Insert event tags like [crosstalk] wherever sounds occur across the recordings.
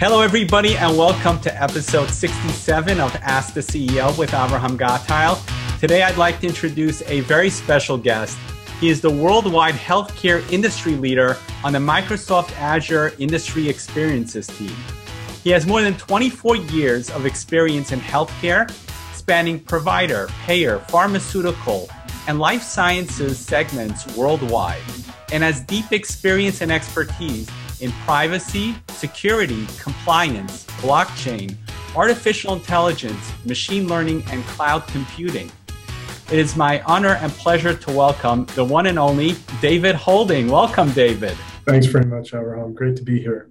Hello, everybody, and welcome to episode 67 of Ask the CEO with Abraham Gottheil. Today, I'd like to introduce a very special guest. He is the worldwide healthcare industry leader on the Microsoft Azure Industry Experiences team. He has more than 24 years of experience in healthcare, spanning provider, payer, pharmaceutical, and life sciences segments worldwide, and has deep experience and expertise in privacy, security, compliance, blockchain, artificial intelligence, machine learning, and cloud computing. It is my honor and pleasure to welcome the one and only David Houlding. Welcome, David. Thanks very much, Abraham. Great to be here.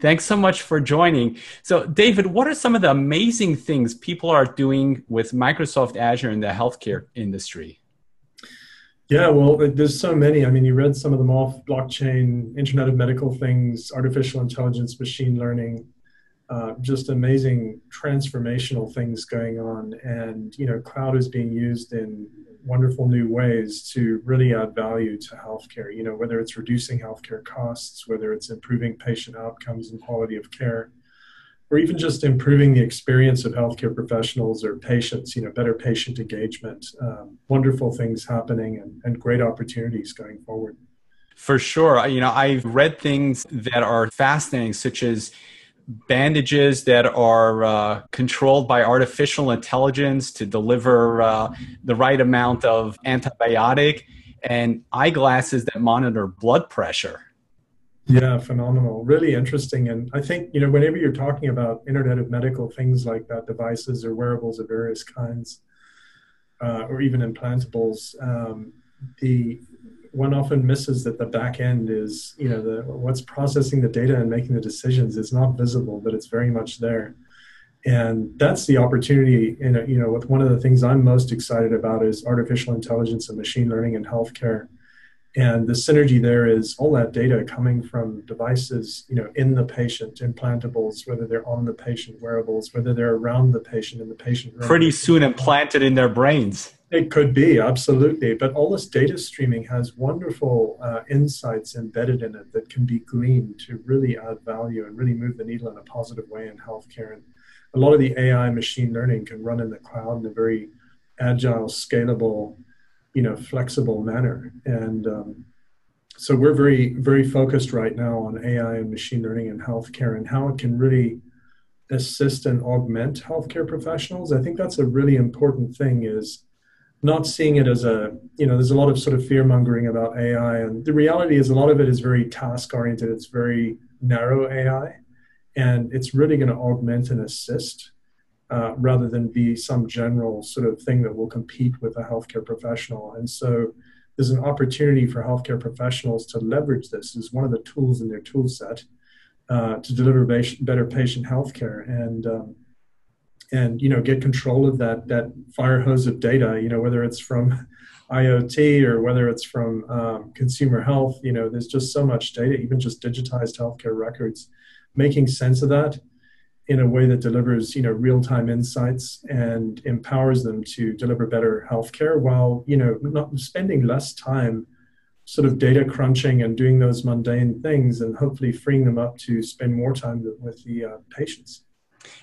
Thanks so much for joining. So, David, what are some of the amazing things people are doing with Microsoft Azure in the healthcare industry? Yeah, well, there's so many. I mean, you read some of them off blockchain, Internet of Medical Things, artificial intelligence, machine learning, uh, just amazing transformational things going on. And, you know, cloud is being used in wonderful new ways to really add value to healthcare, you know, whether it's reducing healthcare costs, whether it's improving patient outcomes and quality of care or even just improving the experience of healthcare professionals or patients, you know, better patient engagement, um, wonderful things happening and, and great opportunities going forward. For sure. You know, I've read things that are fascinating, such as bandages that are uh, controlled by artificial intelligence to deliver uh, the right amount of antibiotic and eyeglasses that monitor blood pressure. Yeah, phenomenal. Really interesting. And I think, you know, whenever you're talking about Internet of Medical things like that, devices or wearables of various kinds, uh, or even implantables, um, the one often misses that the back end is, you know, the what's processing the data and making the decisions is not visible, but it's very much there. And that's the opportunity. In a, you know, with one of the things I'm most excited about is artificial intelligence and machine learning in healthcare and the synergy there is all that data coming from devices you know in the patient implantables whether they're on the patient wearables whether they're around the patient in the patient room. pretty soon implanted in their brains. It could be absolutely. But all this data streaming has wonderful uh, insights embedded in it that can be gleaned to really add value and really move the needle in a positive way in healthcare. And a lot of the ai machine learning can run in the cloud in a very agile scalable you know flexible manner. And um, so we're very very focused right now on ai and machine learning in healthcare and how it can really assist and augment healthcare professionals. I think that's a really important thing is not seeing it as a you know there's a lot of sort of fear mongering about ai and the reality is a lot of it is very task oriented it's very narrow ai and it's really going to augment and assist uh, rather than be some general sort of thing that will compete with a healthcare professional. And so there's an opportunity for healthcare professionals to leverage this as one of the tools in their tool set uh, to deliver better patient healthcare and um, and you know get control of that that fire hose of data. You know whether it's from [laughs] IoT or whether it's from um, consumer health. You know there's just so much data, even just digitized healthcare records. Making sense of that in a way that delivers you know real-time insights and empowers them to deliver better healthcare while you know not spending less time sort of data crunching and doing those mundane things and hopefully freeing them up to spend more time with the uh, patients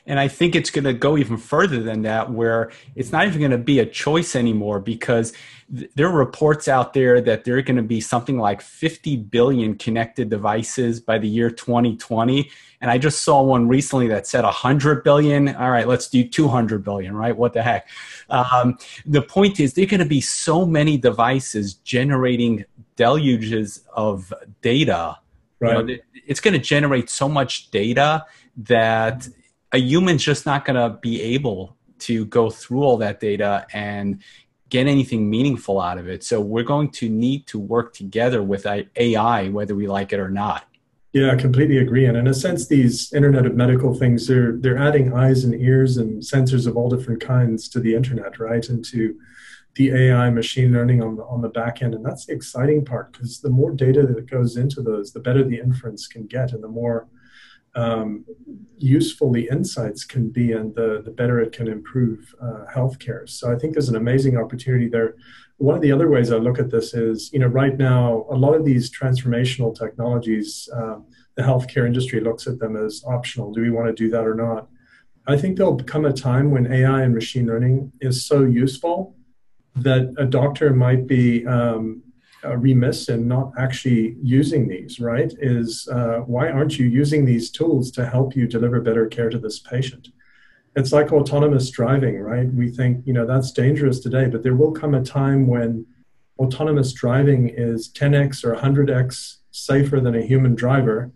and I think it's going to go even further than that, where it's not even going to be a choice anymore because th- there are reports out there that there are going to be something like 50 billion connected devices by the year 2020. And I just saw one recently that said 100 billion. All right, let's do 200 billion, right? What the heck? Um, the point is, there are going to be so many devices generating deluges of data. Right. You know, it's going to generate so much data that a human's just not going to be able to go through all that data and get anything meaningful out of it. So we're going to need to work together with AI, whether we like it or not. Yeah, I completely agree. And in a sense, these Internet of Medical things, they're, they're adding eyes and ears and sensors of all different kinds to the Internet, right? And to the AI machine learning on the, on the back end. And that's the exciting part because the more data that goes into those, the better the inference can get and the more um, useful the insights can be and the, the better it can improve uh, healthcare. So I think there's an amazing opportunity there. One of the other ways I look at this is, you know, right now, a lot of these transformational technologies, um, the healthcare industry looks at them as optional. Do we want to do that or not? I think there'll come a time when AI and machine learning is so useful that a doctor might be um, uh, remiss in not actually using these, right? Is uh, why aren't you using these tools to help you deliver better care to this patient? It's like autonomous driving, right? We think, you know, that's dangerous today, but there will come a time when autonomous driving is 10x or 100x safer than a human driver.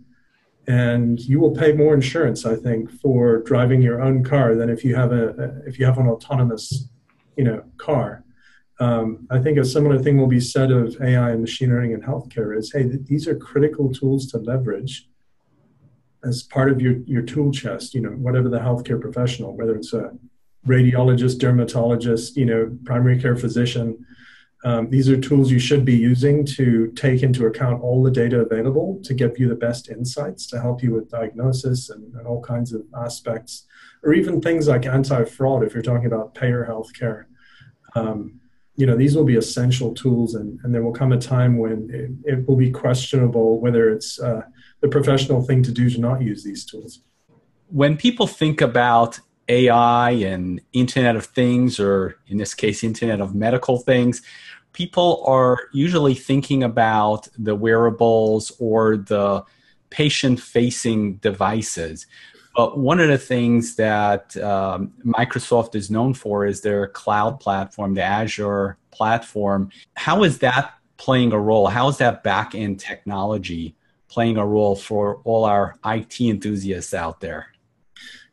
And you will pay more insurance, I think, for driving your own car than if you have a if you have an autonomous, you know, car. Um, I think a similar thing will be said of AI and machine learning in healthcare is, hey, th- these are critical tools to leverage as part of your, your tool chest, you know, whatever the healthcare professional, whether it's a radiologist, dermatologist, you know, primary care physician, um, these are tools you should be using to take into account all the data available to give you the best insights to help you with diagnosis and, and all kinds of aspects, or even things like anti-fraud if you're talking about payer healthcare. Um, you know these will be essential tools and, and there will come a time when it, it will be questionable whether it's uh, the professional thing to do to not use these tools. When people think about ai and internet of things or in this case internet of medical things people are usually thinking about the wearables or the patient facing devices but one of the things that um, Microsoft is known for is their cloud platform, the Azure platform. How is that playing a role? How is that back end technology playing a role for all our IT enthusiasts out there?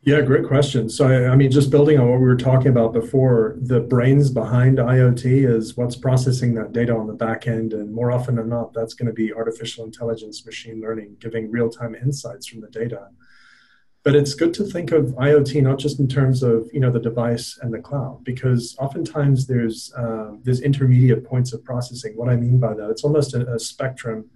Yeah, great question. So, I mean, just building on what we were talking about before, the brains behind IoT is what's processing that data on the back end. And more often than not, that's going to be artificial intelligence, machine learning, giving real time insights from the data but it's good to think of IoT not just in terms of you know the device and the cloud, because oftentimes there's uh, there's intermediate points of processing. What I mean by that, it's almost a, a spectrum.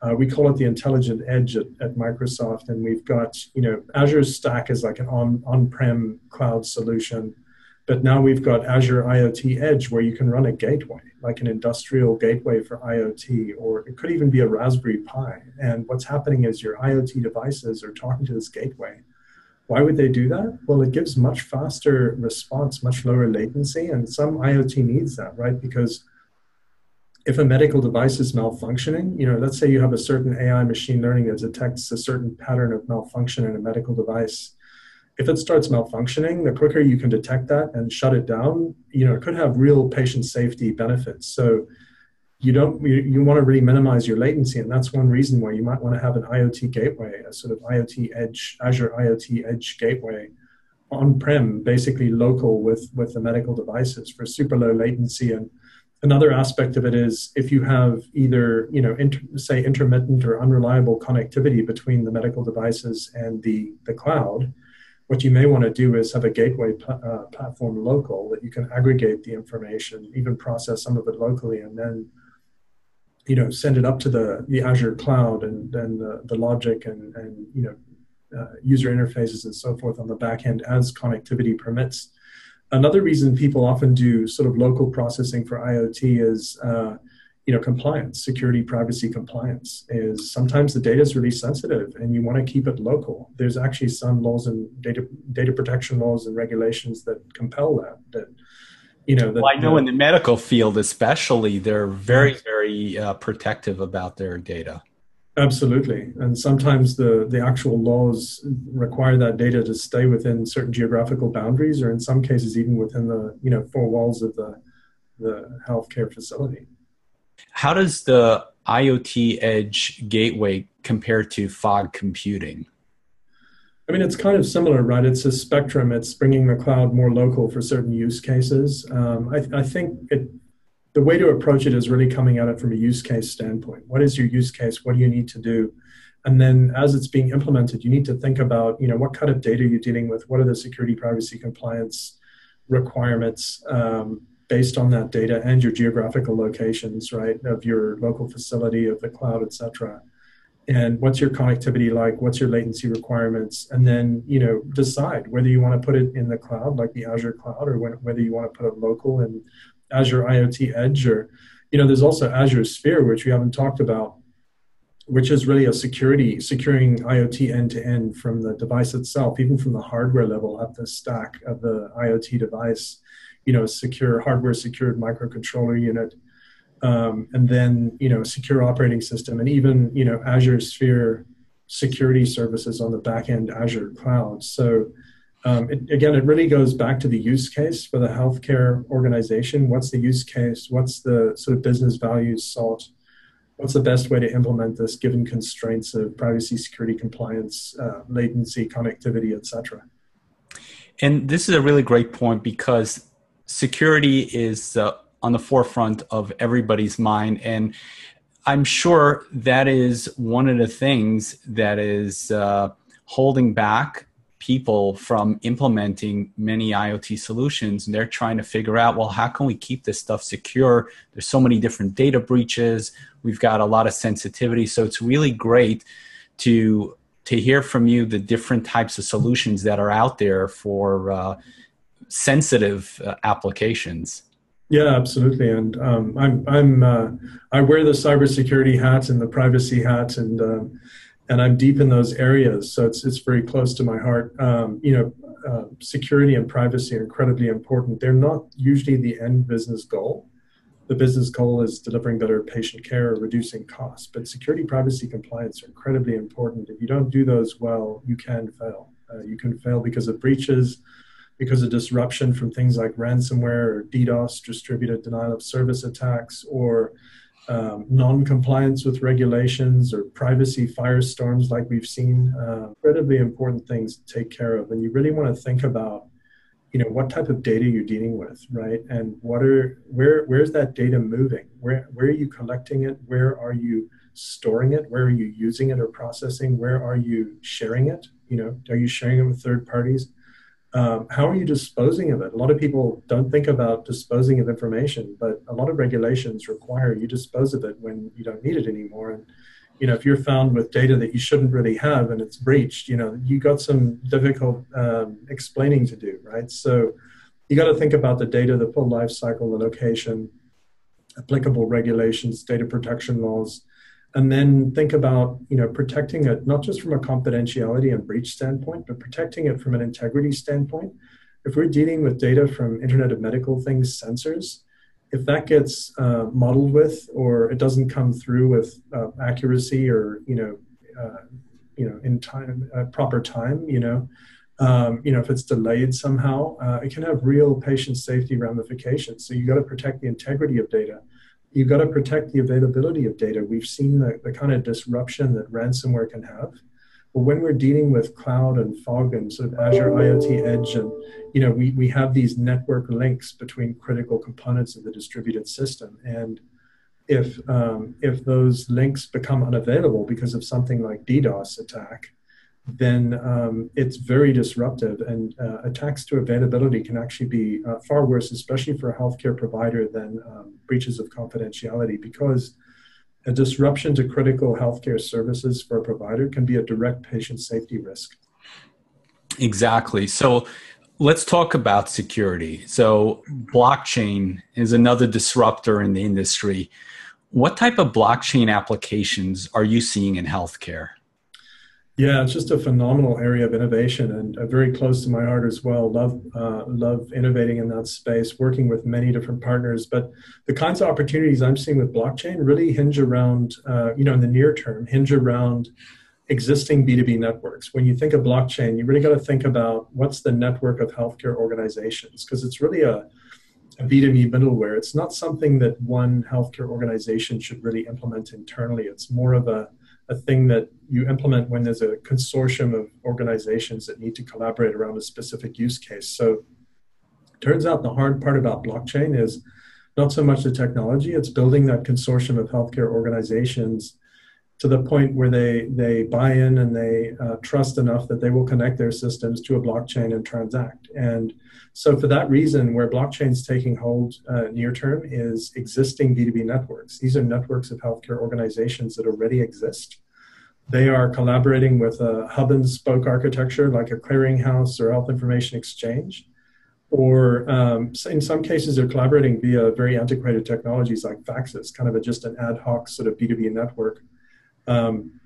Uh, we call it the intelligent edge at, at, Microsoft, and we've got you know Azure Stack is like an on on-prem cloud solution but now we've got Azure IoT Edge where you can run a gateway, like an industrial gateway for IoT, or it could even be a Raspberry Pi. And what's happening is your IoT devices are talking to this gateway. Why would they do that? Well, it gives much faster response, much lower latency, and some IoT needs that, right? Because if a medical device is malfunctioning, you know, let's say you have a certain AI machine learning that detects a certain pattern of malfunction in a medical device if it starts malfunctioning, the quicker you can detect that and shut it down, you know, it could have real patient safety benefits. So you don't you, you want to really minimize your latency, and that's one reason why you might want to have an IoT gateway, a sort of IoT edge, Azure IoT edge gateway on-prem, basically local with with the medical devices for super low latency. And another aspect of it is if you have either you know inter, say intermittent or unreliable connectivity between the medical devices and the the cloud what you may want to do is have a gateway uh, platform local that you can aggregate the information, even process some of it locally, and then you know send it up to the the Azure cloud and then the, the logic and and you know uh, user interfaces and so forth on the back end as connectivity permits. Another reason people often do sort of local processing for IoT is uh, you know compliance security privacy compliance is sometimes the data is really sensitive and you want to keep it local. There's actually some laws and data data protection laws and regulations that compel that that you know that, well, i know in the medical field especially they're very very uh, protective about their data. Absolutely. And sometimes the the actual laws require that data to stay within certain geographical boundaries or in some cases even within the you know four walls of the the healthcare facility how does the IoT Edge gateway compare to fog computing? I mean, it's kind of similar, right? It's a spectrum. It's bringing the cloud more local for certain use cases. Um, I, I, think it, the way to approach it is really coming at it from a use case standpoint. What is your use case? What do you need to do? And then as it's being implemented, you need to think about, you know, what kind of data you're dealing with. What are the security, privacy, compliance requirements? Um, based on that data and your geographical locations, right, of your local facility, of the cloud, et cetera. And what's your connectivity like? What's your latency requirements? And then, you know, decide whether you want to put it in the cloud, like the Azure cloud, or whether you want to put it local in Azure IoT Edge, or, you know, there's also Azure Sphere, which we haven't talked about. which is really a security securing IoT end to end from the device itself, even from the hardware level up the stack of the IoT device. You know, secure hardware secured microcontroller unit, um, and then you know secure operating system, and even you know Azure Sphere security services on the back end Azure cloud. So. Um, it, again, it really goes back to the use case for the healthcare organization. What's the use case? What's the sort of business values sought? what's the best way to implement this given constraints of privacy, security, compliance, uh, latency, connectivity, etc. And this is a really great point because security is uh, on the forefront of everybody's mind, and I'm sure that is one of the things that is uh, holding back people from implementing many IoT solutions and they're trying to figure out, well, how can we keep this stuff secure? There's so many different data breaches. We've got a lot of sensitivity. So it's really great to to hear from you the different types of solutions that are out there for uh, sensitive uh, applications. Yeah, absolutely. And um, I'm I'm uh, I wear the cybersecurity hat and the privacy hat, and um, and I'm deep in those areas, so it's it's very close to my heart. Um, you know, uh, security and privacy are incredibly important. They're not usually the end business goal. The business goal is delivering better patient care or reducing costs. But security, privacy, compliance are incredibly important. If you don't do those well, you can fail. Uh, you can fail because of breaches, because of disruption from things like ransomware or DDoS, distributed denial of service attacks, or um, non-compliance with regulations or privacy firestorms like we've seen uh, incredibly important things to take care of. And you really want to think about you know what type of data you're dealing with right? And what are where where's that data moving? Where where are you collecting it? Where are you storing it? Where are you using it or processing? Where are you sharing it? You know are you sharing it with third parties um, how are you disposing of it? A lot of people don't think about disposing of information, but a lot of regulations require you dispose of it when you don't need it anymore. And you know, if you're found with data that you shouldn't really have and it's breached, you know, you got some difficult um, explaining to do, right? So you got to think about the data, the full life cycle, the location, applicable regulations, data protection laws, and then think about you know protecting it not just from a confidentiality and breach standpoint but protecting it from an integrity standpoint. If we're dealing with data from internet of medical things sensors if that gets uh, modeled with or it doesn't come through with uh, accuracy or you know uh, you know in time uh, proper time you know um, you know if it's delayed somehow uh, it can have real patient safety ramifications. So you got to protect the integrity of data you've got to protect the availability of data. We've seen the, the kind of disruption that ransomware can have. But when we're dealing with cloud and fog and sort of Azure IoT Edge, and you know, we, we have these network links between critical components of the distributed system. And if um, if those links become unavailable because of something like DDoS attack, then um, it's very disruptive. And uh, attacks to availability can actually be uh, far worse, especially for a healthcare provider, than um, breaches of confidentiality, because a disruption to critical healthcare services for a provider can be a direct patient safety risk. Exactly. So let's talk about security. So, blockchain is another disruptor in the industry. What type of blockchain applications are you seeing in healthcare? Yeah, it's just a phenomenal area of innovation and uh, very close to my heart as well. Love, uh, love innovating in that space, working with many different partners. But the kinds of opportunities I'm seeing with blockchain really hinge around, uh, you know, in the near term, hinge around existing B2B networks. When you think of blockchain, you really got to think about what's the network of healthcare organizations because it's really a a B2B middleware. It's not something that one healthcare organization should really implement internally. It's more of a a thing that you implement when there's a consortium of organizations that need to collaborate around a specific use case. So turns out the hard part about blockchain is not so much the technology, it's building that consortium of healthcare organizations to the point where they, they buy in and they uh, trust enough that they will connect their systems to a blockchain and transact. And so, for that reason, where blockchain is taking hold uh, near term is existing B2B networks. These are networks of healthcare organizations that already exist. They are collaborating with a hub and spoke architecture like a clearinghouse or health information exchange. Or um, in some cases, they're collaborating via very antiquated technologies like faxes, kind of a, just an ad hoc sort of B2B network Um,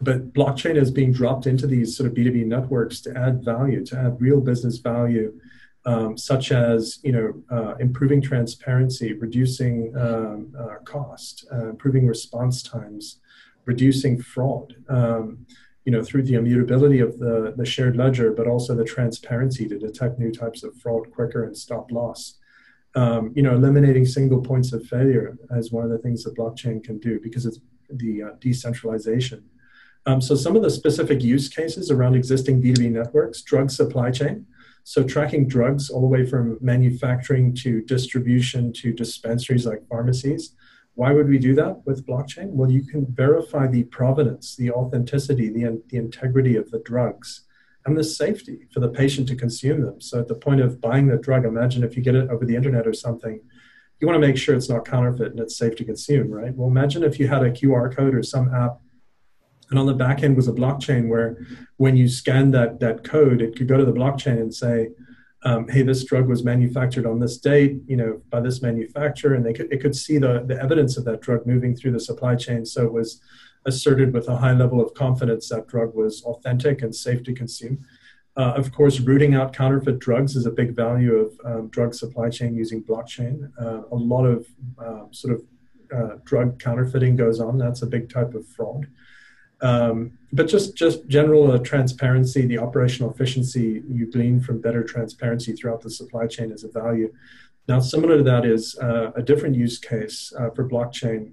but blockchain is being dropped into these sort of B2B networks to add value, to add real business value, um, such as you know uh, improving transparency, reducing um, uh, cost, uh, improving response times, reducing fraud. Um, you know through the immutability of the, the shared ledger, but also the transparency to detect new types of fraud quicker and stop loss. Um, you know, eliminating single points of failure as one of the things that blockchain can do because it's the uh, decentralization um, so some of the specific use cases around existing B2B networks, drug supply chain. So tracking drugs all the way from manufacturing to distribution to dispensaries like pharmacies. Why would we do that with blockchain? Well, you can verify the provenance, the authenticity, the, the integrity of the drugs and the safety for the patient to consume them. So at the point of buying the drug, imagine if you get it over the internet or something, you want to make sure it's not counterfeit and it's safe to consume, right? Well, imagine if you had a QR code or some app and on the back end was a blockchain where when you scan that, that code, it could go to the blockchain and say, um, hey, this drug was manufactured on this date, you know, by this manufacturer, and they could, it could see the, the evidence of that drug moving through the supply chain. So it was asserted with a high level of confidence that drug was authentic and safe to consume. Uh, of course, rooting out counterfeit drugs is a big value of um, drug supply chain using blockchain. Uh, a lot of uh, sort of uh, drug counterfeiting goes on. That's a big type of fraud. Um, but just just general uh, transparency, the operational efficiency you glean from better transparency throughout the supply chain is a value. Now, similar to that is uh, a different use case for blockchain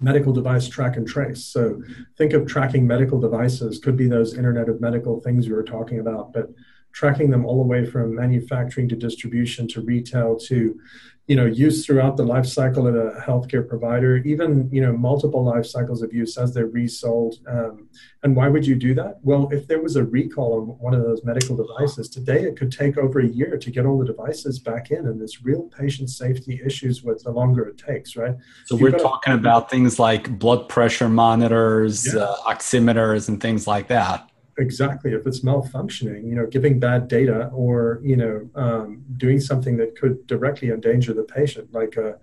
medical device track and trace. So think of tracking medical devices, could be those Internet of Medical things we were talking about, but tracking them all the way from manufacturing to distribution to retail to you know use throughout the life cycle of a healthcare provider even you know multiple life cycles of use as they're resold um, and why would you do that? Well if there was a recall on one of those medical devices today it could take over a year to get all the devices back in and there's real patient safety issues with the longer it takes right? So You've we're talking about things like blood pressure monitors yeah. uh, oximeters and things like that exactly if it's malfunctioning you know giving bad data or you know um, doing something that could directly endanger the patient like a,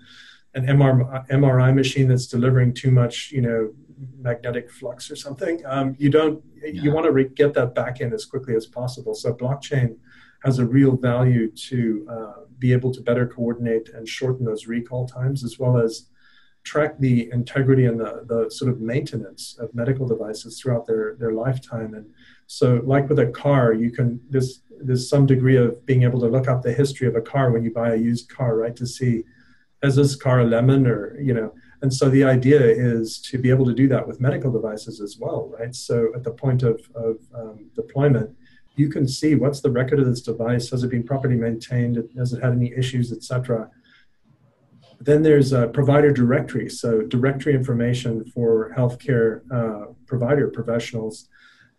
an MR, mri machine that's delivering too much you know magnetic flux or something um, you don't yeah. you want to re- get that back in as quickly as possible so blockchain has a real value to uh, be able to better coordinate and shorten those recall times as well as track the integrity and the, the sort of maintenance of medical devices throughout their, their lifetime. And so, like with a car, you can there's there's some degree of being able to look up the history of a car when you buy a used car, right? To see has this car a lemon or you know. And so the idea is to be able to do that with medical devices as well, right? So at the point of, of um, deployment, you can see what's the record of this device, has it been properly maintained, has it had any issues, etc then there's a provider directory, so directory information for healthcare uh, provider professionals,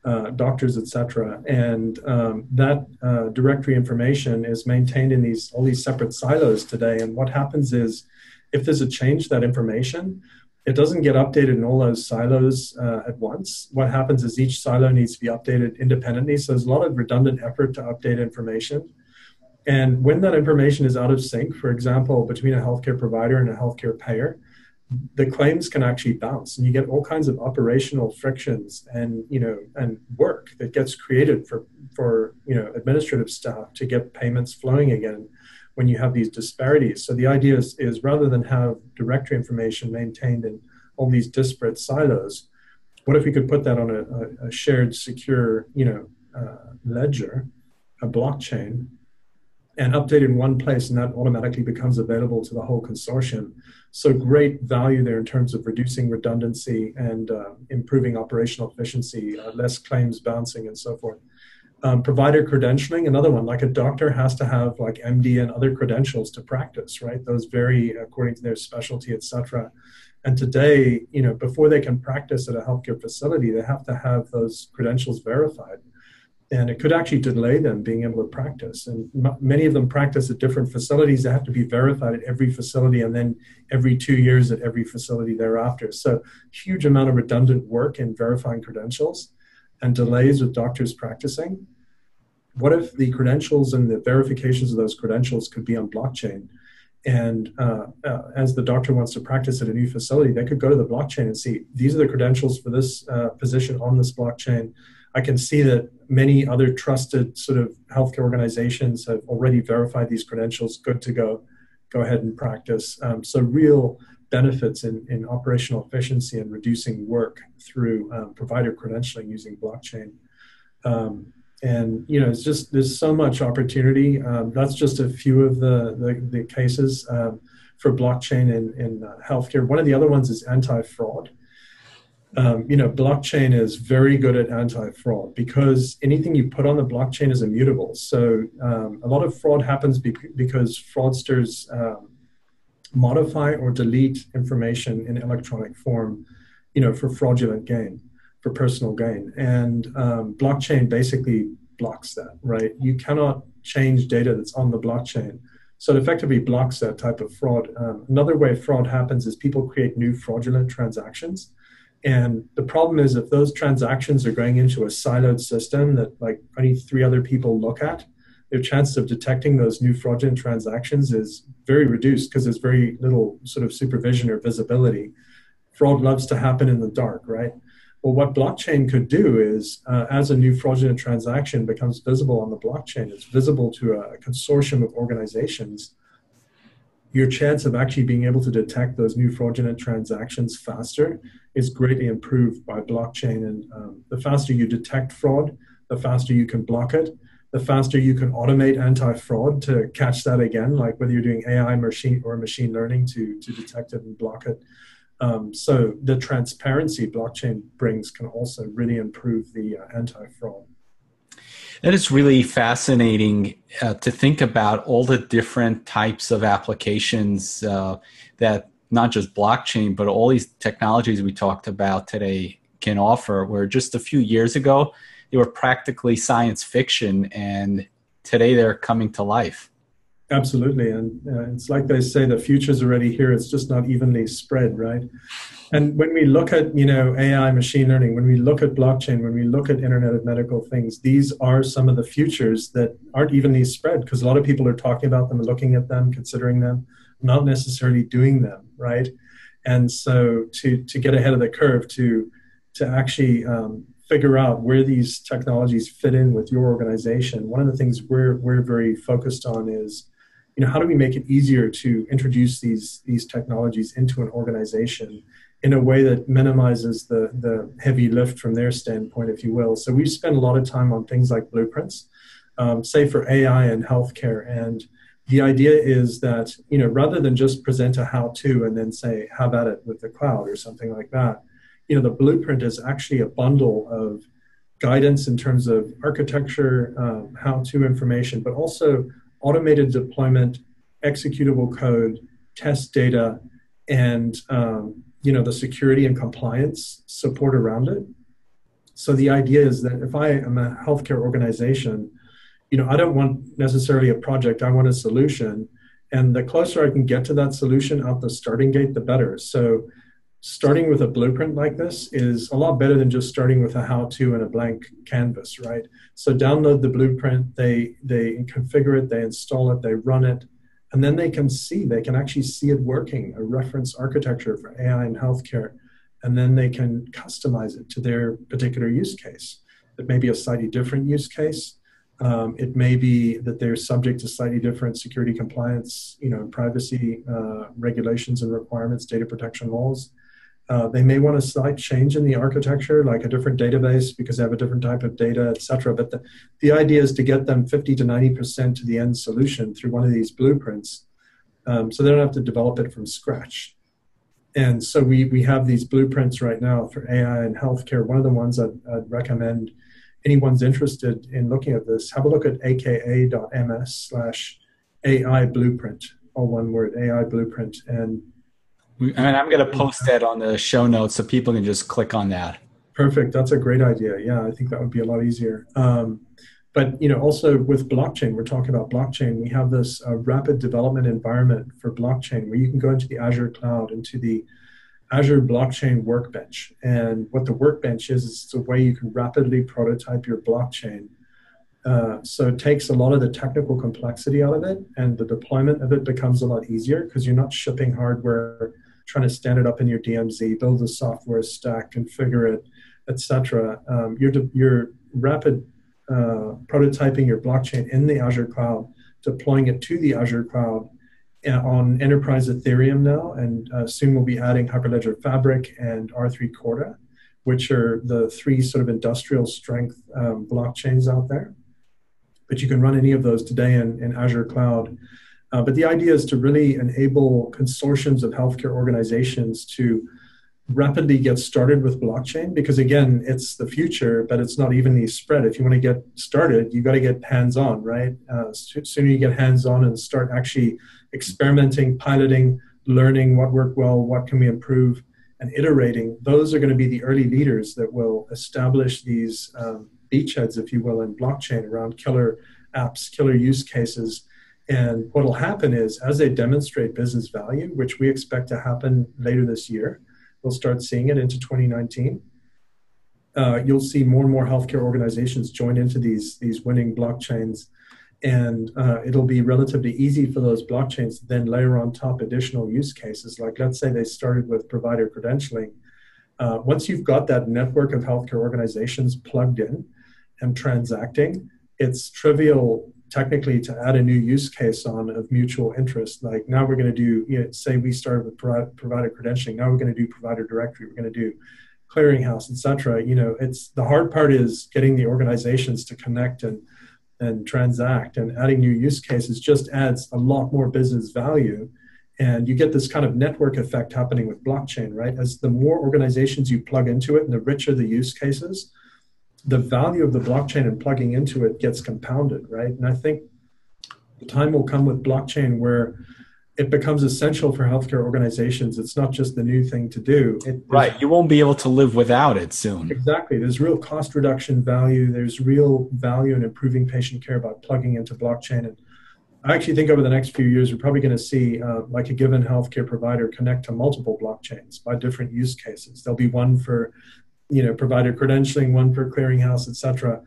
uh, doctors, etc. And um, that uh, directory information is maintained in these all these separate silos today. And what happens is, if there's a change to that information, it doesn't get updated in all those silos uh, at once. What happens is each silo needs to be updated independently. So there's a lot of redundant effort to update information. And when that information is out of sync, for example, between a healthcare provider and a healthcare payer, the claims can actually bounce and you get all kinds of operational frictions and you know and work that gets created for for you know administrative staff to get payments flowing again when you have these disparities. So the idea is, is rather than have directory information maintained in all these disparate silos what if we could put that on a, a shared secure you know uh, ledger a blockchain and update in one place, and that automatically becomes available to the whole consortium. So great value there in terms of reducing redundancy and uh, improving operational efficiency, uh, less claims bouncing, and so forth. Um, provider credentialing, another one. Like a doctor has to have like MD and other credentials to practice, right? Those vary according to their specialty, etc. And today, you know, before they can practice at a healthcare facility, they have to have those credentials verified and it could actually delay them being able to practice. And m- many of them practice at different facilities that have to be verified at every facility and then every two years at every facility thereafter. So, huge amount of redundant work in verifying credentials and delays with doctors practicing. What if the credentials and the verifications of those credentials could be on blockchain? And uh, uh, as the doctor wants to practice at a new facility, they could go to the blockchain and see these are the credentials for this uh, position on this blockchain. I can see that many other trusted sort of healthcare organizations have already verified these credentials, good to go, go ahead and practice. Um, so, real benefits in, in operational efficiency and reducing work through um, provider credentialing using blockchain. Um, and you know, it's just there's so much opportunity. Um, that's just a few of the the, the cases um, for blockchain in in uh, healthcare. One of the other ones is anti-fraud. Um, you know, blockchain is very good at anti-fraud because anything you put on the blockchain is immutable. So um, a lot of fraud happens be- because fraudsters um, modify or delete information in electronic form, you know, for fraudulent gain, for personal gain. And um, blockchain basically blocks that, right? You cannot change data that's on the blockchain. So it effectively blocks that type of fraud. Um, another way fraud happens is people create new fraudulent transactions. And the problem is if those transactions are going into a siloed system that like only three other people look at, their chance of detecting those new fraudulent transactions is very reduced because there's very little sort of supervision or visibility. Fraud loves to happen in the dark, right? Well, what blockchain could do is, uh, as a new fraudulent transaction becomes visible on the blockchain, it's visible to a consortium of organizations. Your chance of actually being able to detect those new fraudulent transactions faster is greatly improved by blockchain. And um, the faster you detect fraud, the faster you can block it the faster you can automate anti-fraud to catch that again, like whether you're doing AI machine or machine learning to, to detect it and block it. Um, so the transparency blockchain brings can also really improve the uh, anti-fraud. That is really fascinating uh, to think about all the different types of applications uh, that not just blockchain, but all these technologies we talked about today can offer. Where just a few years ago, they were practically science fiction, and today they're coming to life. Absolutely, and uh, it's like they say, the future's already here. It's just not evenly spread, right? And when we look at you know AI, machine learning, when we look at blockchain, when we look at Internet of Medical Things, these are some of the futures that aren't evenly spread because a lot of people are talking about them, looking at them, considering them, not necessarily doing them, right? And so to to get ahead of the curve, to to actually um, figure out where these technologies fit in with your organization, one of the things we're we're very focused on is, you know, how do we make it easier to introduce these these technologies into an organization in a way that minimizes the the heavy lift from their standpoint, if you will. So we spend a lot of time on things like blueprints, um, say for AI and healthcare, and the idea is that you know rather than just present a how-to and then say have at it with the cloud or something like that you know the blueprint is actually a bundle of guidance in terms of architecture, um, how-to information, but also automated deployment, executable code, test data, and um, you know the security and compliance support around it. So the idea is that if I am a healthcare organization, you know I don't want necessarily a project. I want a solution, and the closer I can get to that solution out the starting gate, the better. So starting with a blueprint like this is a lot better than just starting with a how-to and a blank canvas, right? So download the blueprint, they they configure it, they install it, they run it, and then they can see, they can actually see it working, a reference architecture for AI and healthcare, and then they can customize it to their particular use case. It may be a slightly different use case. Um, it may be that they're subject to slightly different security compliance, you know, privacy uh, regulations and requirements, data protection laws. Uh, they may want a slight change in the architecture, like a different database because they have a different type of data, et cetera. But the, the idea is to get them 50 to 90% to the end solution through one of these blueprints um, so they don't have to develop it from scratch. And so we, we have these blueprints right now for AI and healthcare. One of the ones I'd, I'd recommend anyone's interested in looking at this, have a look at aka.ms slash AI blueprint, all one word, AI blueprint. And and I'm going to post that on the show notes so people can just click on that. Perfect. That's a great idea. Yeah, I think that would be a lot easier. Um, but you know, also with blockchain, we're talking about blockchain. We have this uh, rapid development environment for blockchain where you can go into the Azure cloud, into the Azure Blockchain Workbench. And what the workbench is, is it's a way you can rapidly prototype your blockchain Uh, so it takes a lot of the technical complexity out of it, and the deployment of it becomes a lot easier because you're not shipping hardware, trying to stand it up in your DMZ, build a software stack, configure it, etc. Um, you're de- you're rapid uh, prototyping your blockchain in the Azure cloud, deploying it to the Azure cloud uh, on enterprise Ethereum now, and uh, soon we'll be adding Hyperledger Fabric and R3 Corda, which are the three sort of industrial strength um, blockchains out there but you can run any of those today in, in Azure Cloud. Uh, but the idea is to really enable consortiums of healthcare organizations to rapidly get started with blockchain because again it's the future but it's not evenly spread if you want to get started you got to get hands on right uh, sooner you get hands on and start actually experimenting piloting learning what worked well what can we improve and iterating those are going to be the early leaders that will establish these um, beachheads, if you will, in blockchain around killer apps, killer use cases. And what will happen is, as they demonstrate business value, which we expect to happen later this year, we'll start seeing it into 2019. Uh, you'll see more and more healthcare organizations join into these these winning blockchains, and uh, it'll be relatively easy for those blockchains to then layer on top additional use cases. Like, let's say they started with provider credentialing. Uh, once you've got that network of healthcare organizations plugged in, and transacting, it's trivial technically to add a new use case on of mutual interest. Like now we're going to do, you know, say we started with provider credentialing, now we're going to do provider directory, we're going to do clearinghouse, etc. You know, it's the hard part is getting the organizations to connect and and transact and adding new use cases just adds a lot more business value and you get this kind of network effect happening with blockchain right as the more organizations you plug into it and the richer the use cases the value of the blockchain and plugging into it gets compounded, right? And I think the time will come with blockchain where it becomes essential for healthcare organizations. It's not just the new thing to do. It, right. You won't be able to live without it soon. Exactly. There's real cost reduction value. There's real value in improving patient care by plugging into blockchain. And I actually think over the next few years, we're probably going to see uh, like a given healthcare provider connect to multiple blockchains by different use cases. There'll be one for you know provider credentialing, one for clearinghouse, etc.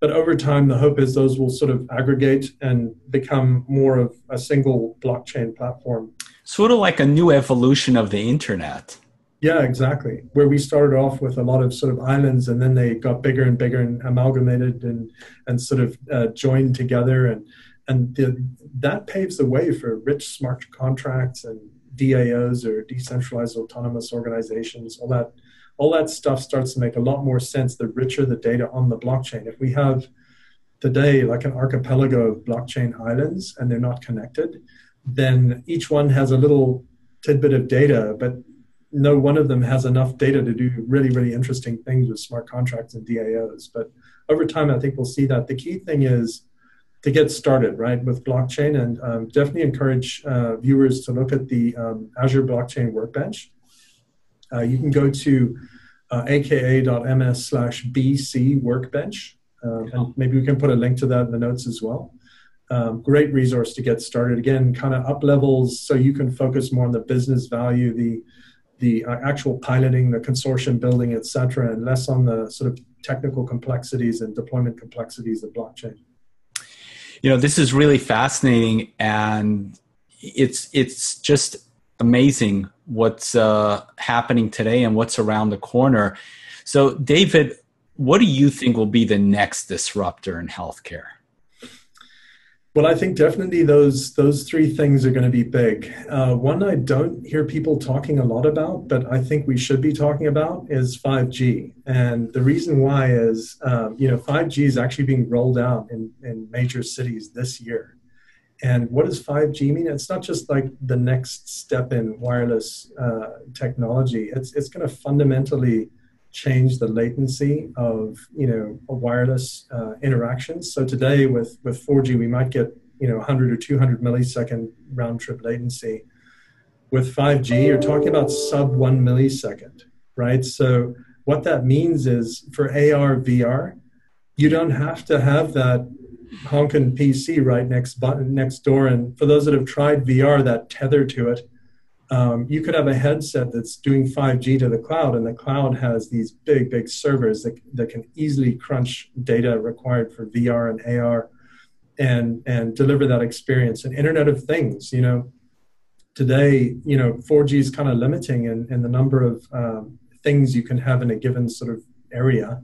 But over time, the hope is those will sort of aggregate and become more of a single blockchain platform. Sort of like a new evolution of the internet. Yeah, exactly. Where we started off with a lot of sort of islands, and then they got bigger and bigger and amalgamated and and sort of uh, joined together, and and the, that paves the way for rich smart contracts and DAOs or decentralized autonomous organizations. All that all that stuff starts to make a lot more sense the richer the data on the blockchain. If we have today like an archipelago of blockchain islands and they're not connected, then each one has a little tidbit of data, but no one of them has enough data to do really, really interesting things with smart contracts and DAOs. But over time, I think we'll see that. The key thing is to get started, right, with blockchain, and um, definitely encourage uh, viewers to look at the um, Azure Blockchain Workbench uh, you can go to uh, aka.ms slash bc workbench, uh, and maybe we can put a link to that in the notes as well. Um, great resource to get started. Again, kind of up levels so you can focus more on the business value, the the uh, actual piloting, the consortium building, etc., and less on the sort of technical complexities and deployment complexities of blockchain. You know, this is really fascinating, and it's it's just amazing what's uh, happening today and what's around the corner. So, David, what do you think will be the next disruptor in healthcare? Well, I think definitely those those three things are going to be big. Uh, one I don't hear people talking a lot about, but I think we should be talking about is 5G. And the reason why is, um, you know, 5G is actually being rolled out in, in major cities this year. And what does 5G mean? It's not just like the next step in wireless uh, technology. It's it's going to fundamentally change the latency of you know wireless uh, interactions. So today with with 4G, we might get you know 100 or 200 millisecond round trip latency. With 5G, you're talking about sub one millisecond, right? So what that means is for AR VR, you don't have to have that honking PC right next next door. And for those that have tried VR, that tether to it um, you could have a headset that's doing 5G to the cloud, and the cloud has these big, big servers that, that can easily crunch data required for VR and AR and, and deliver that experience. And Internet of Things, you know, today, you know, 4G is kind of limiting in, in the number of um, things you can have in a given sort of area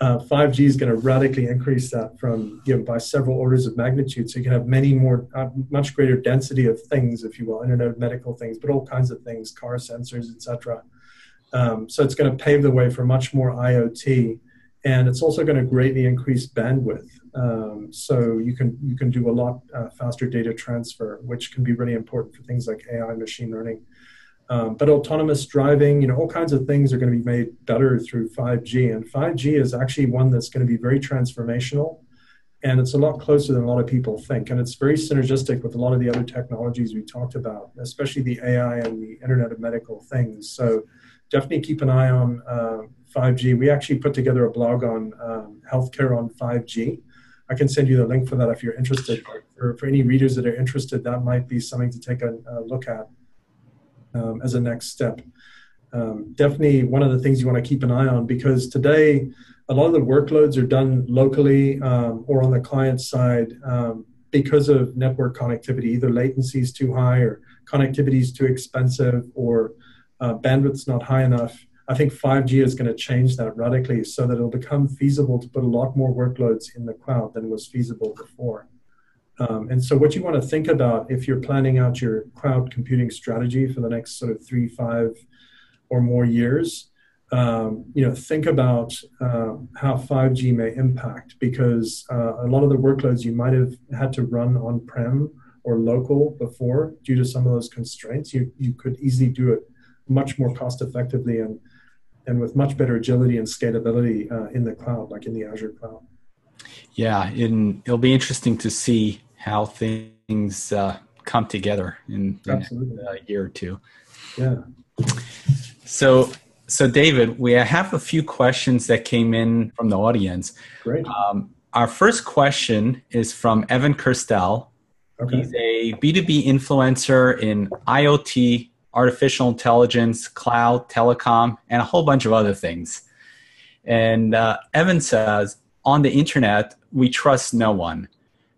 uh, 5G is going to radically increase that from you know by several orders of magnitude. So you can have many more, uh, much greater density of things, if you will, Internet of Medical things, but all kinds of things, car sensors, etc. Um, so it's going to pave the way for much more IoT, and it's also going to greatly increase bandwidth. Um, so you can you can do a lot uh, faster data transfer, which can be really important for things like AI, machine learning. Um, but autonomous driving, you know, all kinds of things are going to be made better through 5G. And 5G is actually one that's going to be very transformational. And it's a lot closer than a lot of people think. And it's very synergistic with a lot of the other technologies we talked about, especially the AI and the Internet of Medical Things. So definitely keep an eye on uh, 5G. We actually put together a blog on um, healthcare on 5G. I can send you the link for that if you're interested. For, for any readers that are interested, that might be something to take a, a look at um, as a next step. Um, definitely one of the things you want to keep an eye on because today a lot of the workloads are done locally um, or on the client side um, because of network connectivity. Either latency is too high or connectivity is too expensive or uh, bandwidth's not high enough. I think 5G is going to change that radically so that it'll become feasible to put a lot more workloads in the cloud than was feasible before. Um, and so, what you want to think about if you're planning out your cloud computing strategy for the next sort of three, five, or more years, um, you know, think about uh, how 5G may impact because uh, a lot of the workloads you might have had to run on-prem or local before due to some of those constraints, you you could easily do it much more cost effectively and and with much better agility and scalability uh, in the cloud, like in the Azure cloud. Yeah, and it'll be interesting to see how things uh, come together in, in a year or two. Yeah. So, so David, we have a few questions that came in from the audience. Great. Um, our first question is from Evan Kirstel. Okay. He's a B2B influencer in IoT, artificial intelligence, cloud, telecom, and a whole bunch of other things. And uh, Evan says, on the internet, we trust no one.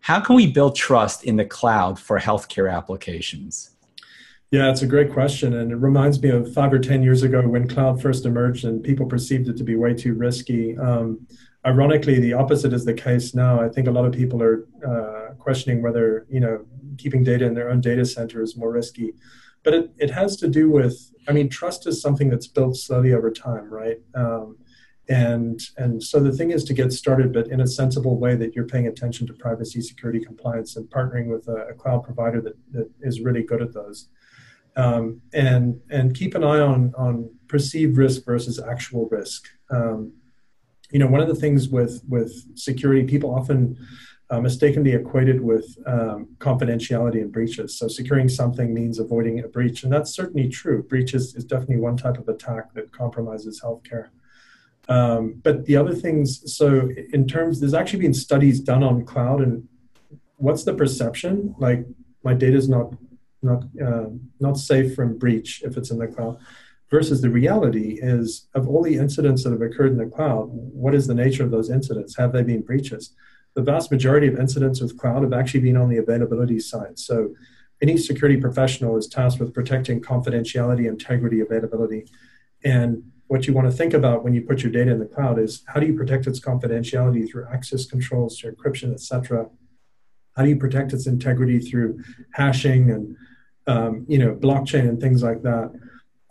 How can we build trust in the cloud for healthcare applications? Yeah, it's a great question. And it reminds me of five or 10 years ago when cloud first emerged and people perceived it to be way too risky. Um, ironically, the opposite is the case now. I think a lot of people are uh, questioning whether, you know, keeping data in their own data center is more risky. But it, it has to do with, I mean, trust is something that's built slowly over time, right? Um, and and so the thing is to get started but in a sensible way that you're paying attention to privacy security compliance and partnering with a, a cloud provider that, that is really good at those um, and and keep an eye on on perceived risk versus actual risk um, you know one of the things with with security people often uh, mistakenly equated with um, confidentiality and breaches. So securing something means avoiding a breach, and that's certainly true. Breaches is definitely one type of attack that compromises healthcare. Um, but the other things, so in terms, there's actually been studies done on cloud, and what's the perception? Like my data is not not uh, not safe from breach if it's in the cloud, versus the reality is of all the incidents that have occurred in the cloud, what is the nature of those incidents? Have they been breaches? The vast majority of incidents with cloud have actually been on the availability side. So any security professional is tasked with protecting confidentiality, integrity, availability, and what you want to think about when you put your data in the cloud is how do you protect its confidentiality through access controls, through encryption, etc. How do you protect its integrity through hashing and um, you know blockchain and things like that?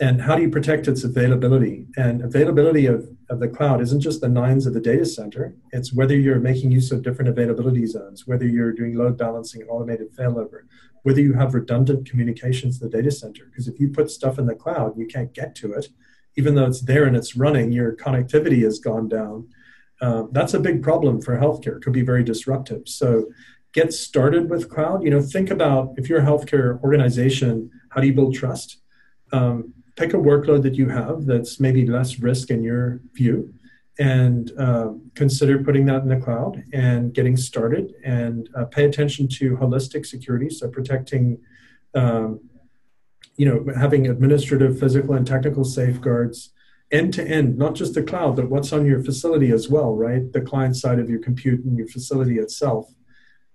And how do you protect its availability? And availability of, of the cloud isn't just the nines of the data center. It's whether you're making use of different availability zones, whether you're doing load balancing and automated failover, whether you have redundant communications to the data center. Because if you put stuff in the cloud, you can't get to it even though it's there and it's running, your connectivity has gone down. Um, that's a big problem for healthcare. It could be very disruptive. So get started with cloud. You know, think about if you're a healthcare organization, how do you build trust? Um, pick a workload that you have that's maybe less risk in your view and uh, consider putting that in the cloud and getting started and uh, pay attention to holistic security so protecting um, you know, having administrative, physical, and technical safeguards end to end, not just the cloud, but what's on your facility as well, right? The client side of your compute and your facility itself.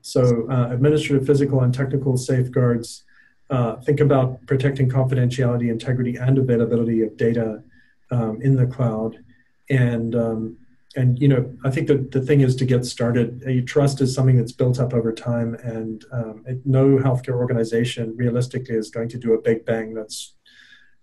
So, uh, administrative, physical, and technical safeguards. Uh, think about protecting confidentiality, integrity, and availability of data um, in the cloud. And um, and you know, I think that the thing is to get started. trust is something that's built up over time, and um, it, no healthcare organization realistically is going to do a big bang that's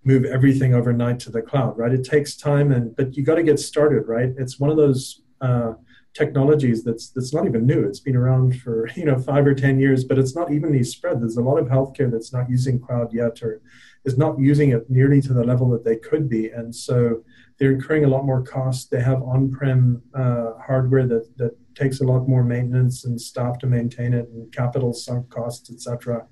move everything overnight to the cloud, right? It takes time, and but you got to get started, right? It's one of those uh, technologies that's that's not even new. It's been around for [laughs] you know five or ten years, but it's not evenly spread. There's a lot of healthcare that's not using cloud yet, or is not using it nearly to the level that they could be, and so they're incurring a lot more costs. They have on-prem uh, hardware that that takes a lot more maintenance and staff to maintain it, and capital sunk costs, etc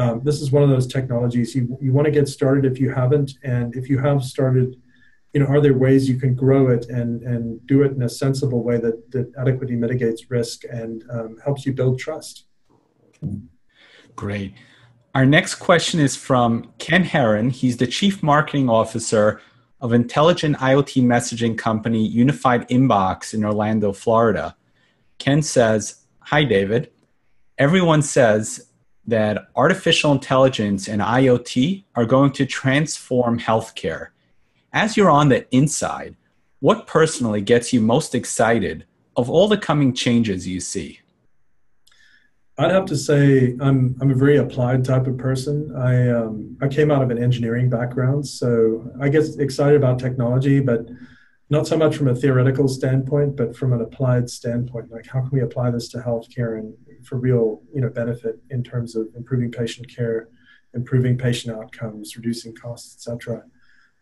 um, this is one of those technologies you, you want to get started if you haven't and if you have started you know are there ways you can grow it and and do it in a sensible way that that adequately mitigates risk and um, helps you build trust? Great. Our next question is from Ken Herron he's the chief marketing officer of intelligent iot messaging company unified inbox in orlando florida ken says hi david everyone says that artificial intelligence and IoT are going to transform healthcare. As you're on the inside, what personally gets you most excited of all the coming changes you see? I'd have to say I'm I'm a very applied type of person. I um, I came out of an engineering background, so I get excited about technology, but not so much from a theoretical standpoint, but from an applied standpoint. Like, how can we apply this to healthcare and for real you know benefit in terms of improving patient care improving patient outcomes reducing costs etc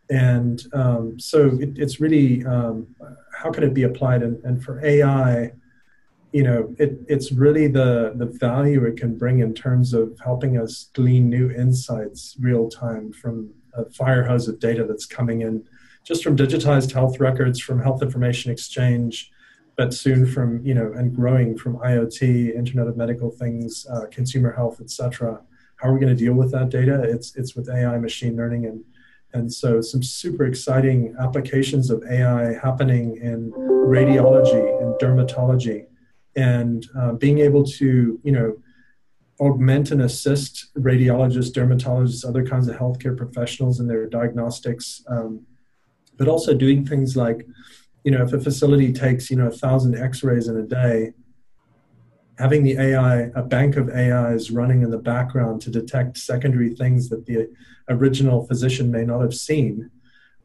and um, so it, it's really um, how can it be applied and, and for ai you know it, it's really the the value it can bring in terms of helping us glean new insights real time from a fire hose of data that's coming in just from digitized health records from health information exchange but soon from you know and growing from IoT, Internet of Medical Things, uh, consumer health, etc. How are we going to deal with that data? It's it's with AI, machine learning, and and so some super exciting applications of AI happening in radiology and dermatology, and uh, being able to you know augment and assist radiologists, dermatologists, other kinds of healthcare professionals in their diagnostics, um, but also doing things like you know, if a facility takes, you know, a thousand x-rays in a day, having the AI, a bank of AIs running in the background to detect secondary things that the original physician may not have seen,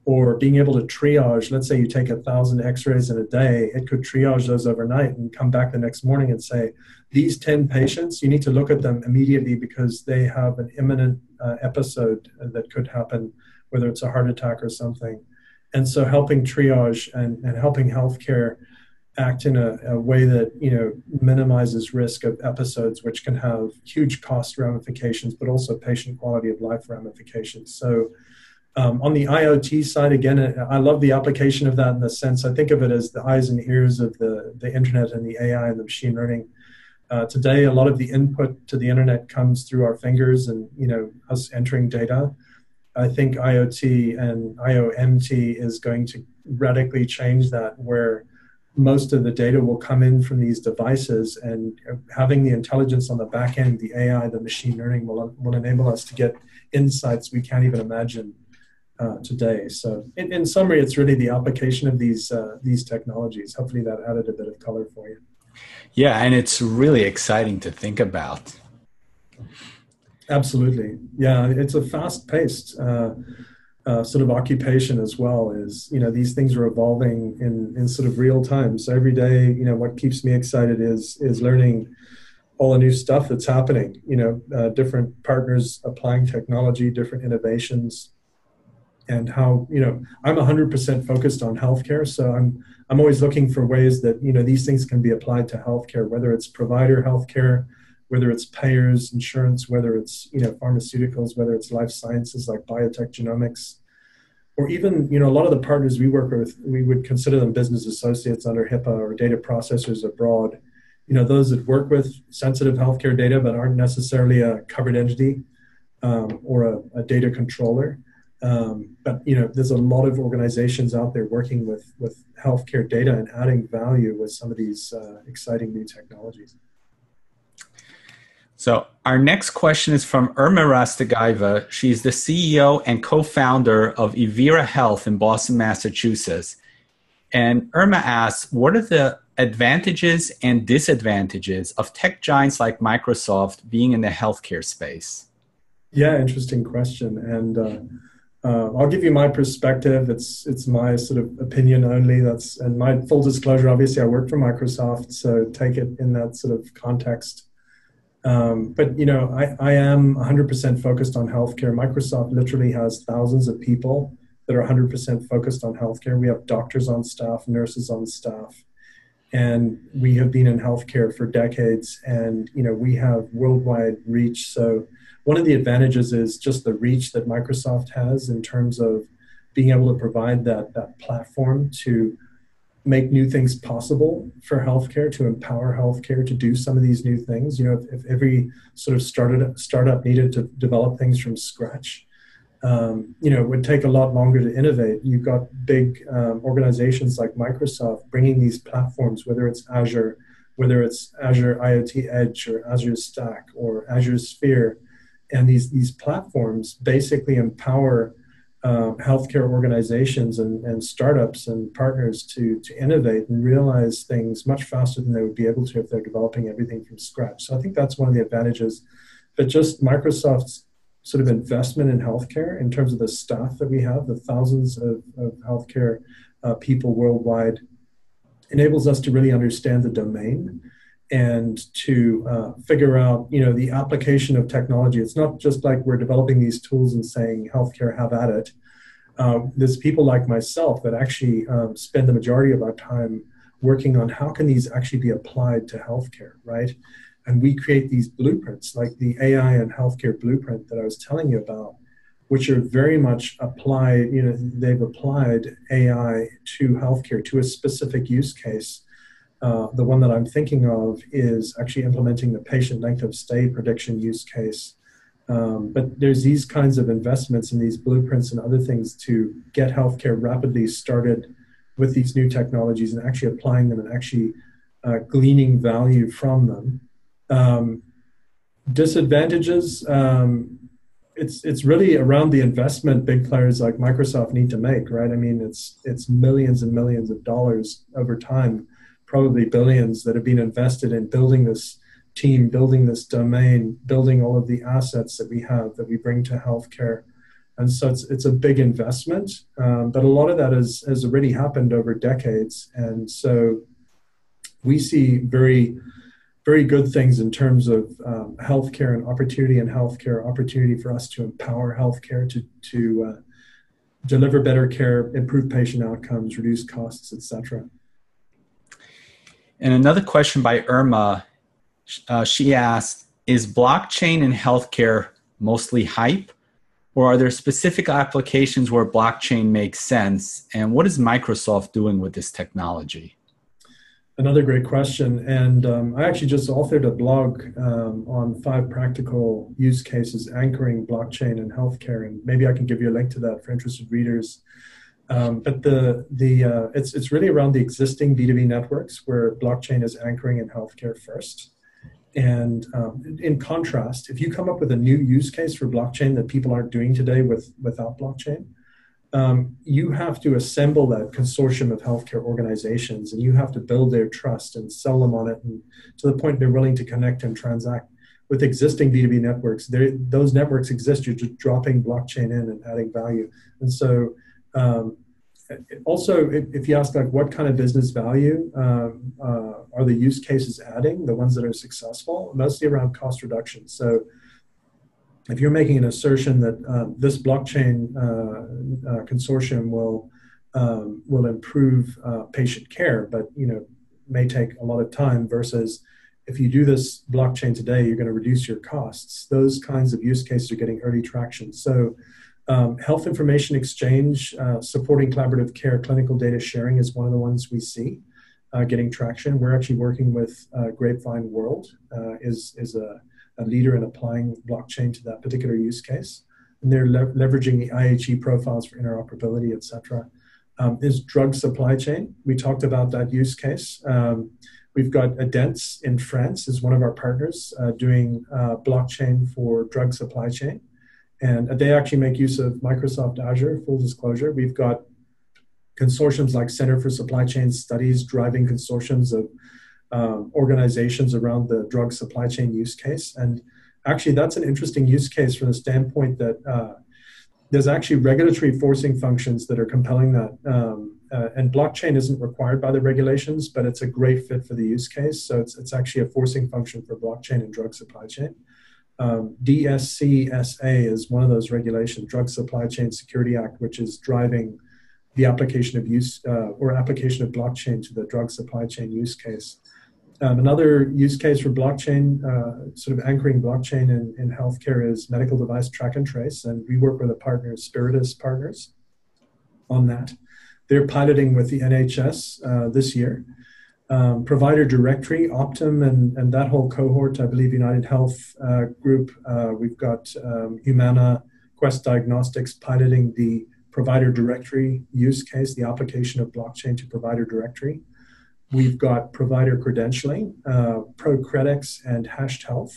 or being able to triage, let's say you take a thousand x-rays in a day, it could triage those overnight and come back the next morning and say, these 10 patients, you need to look at them immediately because they have an imminent uh, episode that could happen, whether it's a heart attack or something. And so helping triage and, and helping healthcare act in a, a, way that you know minimizes risk of episodes which can have huge cost ramifications but also patient quality of life ramifications. So um, on the iot side again i love the application of that in the sense i think of it as the eyes and ears of the, the internet and the ai and the machine learning. Uh, today a lot of the input to the internet comes through our fingers and you know us entering data. I think IoT and IOMT is going to radically change that, where most of the data will come in from these devices, and having the intelligence on the back end, the AI, the machine learning, will, will enable us to get insights we can't even imagine uh, today. So, in, in, summary, it's really the application of these uh, these technologies. Hopefully, that added a bit of color for you. Yeah, and it's really exciting to think about. Absolutely. Yeah, it's a fast paced uh, uh, sort of occupation as well. Is, you know, these things are evolving in, in sort of real time. So every day, you know, what keeps me excited is, is learning all the new stuff that's happening, you know, uh, different partners applying technology, different innovations, and how, you know, I'm 100% focused on healthcare. So I'm, I'm always looking for ways that, you know, these things can be applied to healthcare, whether it's provider healthcare, whether it's payers, insurance, whether it's you know pharmaceuticals, whether it's life sciences like biotech, genomics, or even you know a lot of the partners we work with, we would consider them business associates under HIPAA or data processors abroad. You know those that work with sensitive healthcare data but aren't necessarily a covered entity. um, or a, a, data controller. Um, but you know, there's a lot of organizations out there working with with healthcare data and adding value with some of these uh, exciting new technologies. So our next question is from Irma Rastegayeva. She's the CEO and co-founder of Evira Health in Boston, Massachusetts. And Irma asks, what are the advantages and disadvantages of tech giants like Microsoft being in the healthcare space? Yeah, interesting question. And uh, uh, I'll give you my perspective. It's it's my sort of opinion only. That's and my full disclosure. Obviously, I work for Microsoft, so take it in that sort of context. Um, but you know, I, I am 100% focused on healthcare. Microsoft literally has thousands of people that are 100% focused on healthcare. We have doctors on staff, nurses on staff, and we have been in healthcare for decades. And you know, we have worldwide reach. So one of the advantages is just the reach that Microsoft has in terms of being able to provide that that platform to make new things possible for healthcare, to empower healthcare to do some of these new things. You know, if, if every sort of started startup needed to develop things from scratch, um, you know, it would take a lot longer to innovate. You've got big um, organizations like Microsoft bringing these platforms, whether it's Azure, whether it's Azure IoT Edge or Azure Stack or Azure Sphere, and these these platforms basically empower um, healthcare organizations and, and startups and partners to, to innovate and realize things much faster than they would be able to if they're developing everything from scratch. So I think that's one of the advantages. But just Microsoft's sort of investment in healthcare in terms of the staff that we have, the thousands of, of healthcare uh, people worldwide, enables us to really understand the domain and to uh, figure out you know the application of technology. It's not just like we're developing these tools and saying healthcare have at it. Um, there's people like myself that actually um, spend the majority of our time working on how can these actually be applied to healthcare right? And we create these blueprints like the ai and healthcare blueprint that i was telling you about which are very much applied you know they've applied ai to healthcare to a specific use case uh, the one that I'm thinking of is actually implementing the patient length of stay prediction use case. Um, but there's these kinds of investments in these blueprints and other things to get healthcare rapidly started with these new technologies and actually applying them and actually uh, gleaning value from them. Um, disadvantages, um, it's it's really around the investment big players like Microsoft need to make, right? I mean, it's it's millions and millions of dollars over time probably billions that have been invested in building this team, building this domain, building all of the assets that we have that we bring to healthcare. And so it's, it's a big investment, um, but a lot of that has, has already happened over decades. And so we see very, very good things in terms of um, healthcare and opportunity in healthcare, opportunity for us to empower healthcare to, to uh, deliver better care, improve patient outcomes, reduce costs, etc. And another question by Irma, uh, she asked, is blockchain in healthcare mostly hype? Or are there specific applications where blockchain makes sense? And what is Microsoft doing with this technology? Another great question. And um, I actually just authored a blog um, on five practical use cases anchoring blockchain in healthcare. And maybe I can give you a link to that for interested readers. Um, but the the uh, it's it's really around the existing B2B networks where blockchain is anchoring in healthcare first. And um, in contrast, if you come up with a new use case for blockchain that people aren't doing today with without blockchain, um, you have to assemble that consortium of healthcare organizations, and you have to build their trust and sell them on it, and to the point they're willing to connect and transact. With existing B2B networks, those networks exist. You're just dropping blockchain in and adding value, and so um, also, if, you ask like what kind of business value um, uh, are the use cases adding, the ones that are successful, mostly around cost reduction. So, if you're making an assertion that uh, this blockchain uh, uh consortium will um, will improve uh, patient care, but you know may take a lot of time versus if you do this blockchain today, you're going to reduce your costs. Those kinds of use cases are getting early traction. So um, health information exchange, uh, supporting collaborative care, clinical data sharing is one of the ones we see uh, getting traction. We're actually working with uh, Grapevine World, uh, is, is a, a leader in applying blockchain to that particular use case. And they're le- leveraging the IHE profiles for interoperability, et cetera. Um, is drug supply chain. We talked about that use case. Um, we've got Adents in France is one of our partners uh, doing uh, blockchain for drug supply chain. And they actually make use of Microsoft Azure, full disclosure. We've got consortiums like Center for Supply Chain Studies driving consortiums of um, organizations around the drug supply chain use case. And actually, that's an interesting use case from the standpoint that uh, there's actually regulatory forcing functions that are compelling that. Um, uh, and blockchain isn't required by the regulations, but it's a great fit for the use case. So it's, it's actually a forcing function for blockchain and drug supply chain. Um, DSCSA is one of those regulations, Drug Supply Chain Security Act, which is driving the application of use uh, or application of blockchain to the drug supply chain use case. Um, another use case for blockchain, uh, sort of anchoring blockchain in, in healthcare, is medical device track and trace. And we work with a partner, Spiritus Partners, on that. They're piloting with the NHS uh, this year. Um, provider directory, Optum, and, and that whole cohort, I believe United Health uh, Group, uh, we've got um, Humana, Quest Diagnostics piloting the provider directory use case, the application of blockchain to provider directory. We've got provider credentialing, uh, and Hashed Health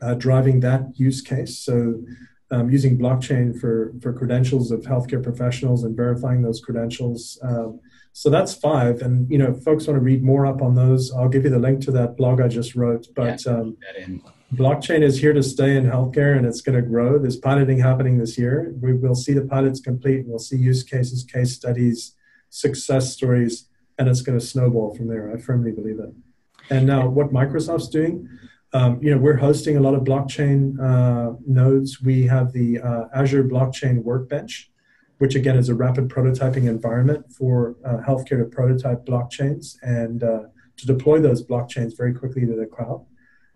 uh, driving that use case. So um, using blockchain for, for credentials of healthcare professionals and verifying those credentials. Um, so that's five. And, you know, if folks want to read more up on those, I'll give you the link to that blog I just wrote. But yeah, um, blockchain is here to stay in healthcare and it's going to grow. There's piloting happening this year. We will see the pilots complete. We'll see use cases, case studies, success stories and it's going to snowball from there. I firmly believe it. And now, what Microsoft's doing, um, you know, we're hosting a lot of blockchain uh, nodes. We have the uh, Azure Blockchain Workbench, which again is a rapid prototyping environment for uh, healthcare to prototype blockchains and uh, to deploy those blockchains very quickly to the cloud.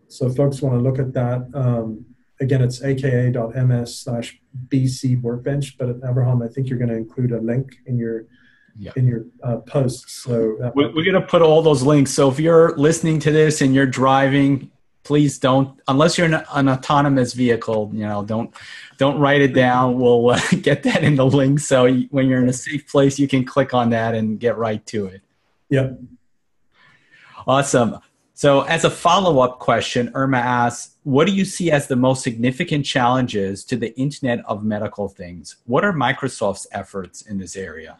So, folks want to look at that. Um, again, it's aka.ms slash BC Workbench. But Abraham, I think you're going to include a link in your yeah. in your uh, posts. So uh, we're, we're going to put all those links. So if you're listening to this and you're driving, please don't, unless you're in an autonomous vehicle, you know, don't don't write it down. We'll uh, [laughs] get that in the link. So when you're in a safe place, you can click on that and get right to it. Yep. Awesome. So, as a follow up question, Irma asks, What do you see as the most significant challenges to the Internet of Medical Things? What are Microsoft's efforts in this area?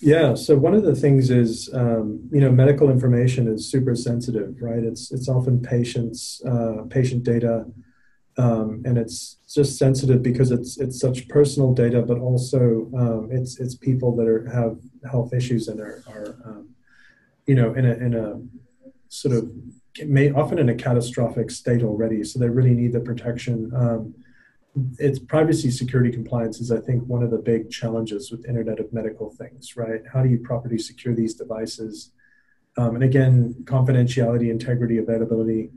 Yeah. So one of the things is, um, you know, medical information is super sensitive, right? It's it's often patients, uh, patient data, um, and it's just sensitive because it's it's such personal data, but also um, it's it's people that are have health issues and are, are um, you know, in a in a sort of may often in a catastrophic state already, so they really need the protection. It's privacy security compliance is i think one of the big challenges with internet of medical things right? How do you properly secure these devices? Um, and again confidentiality integrity availability.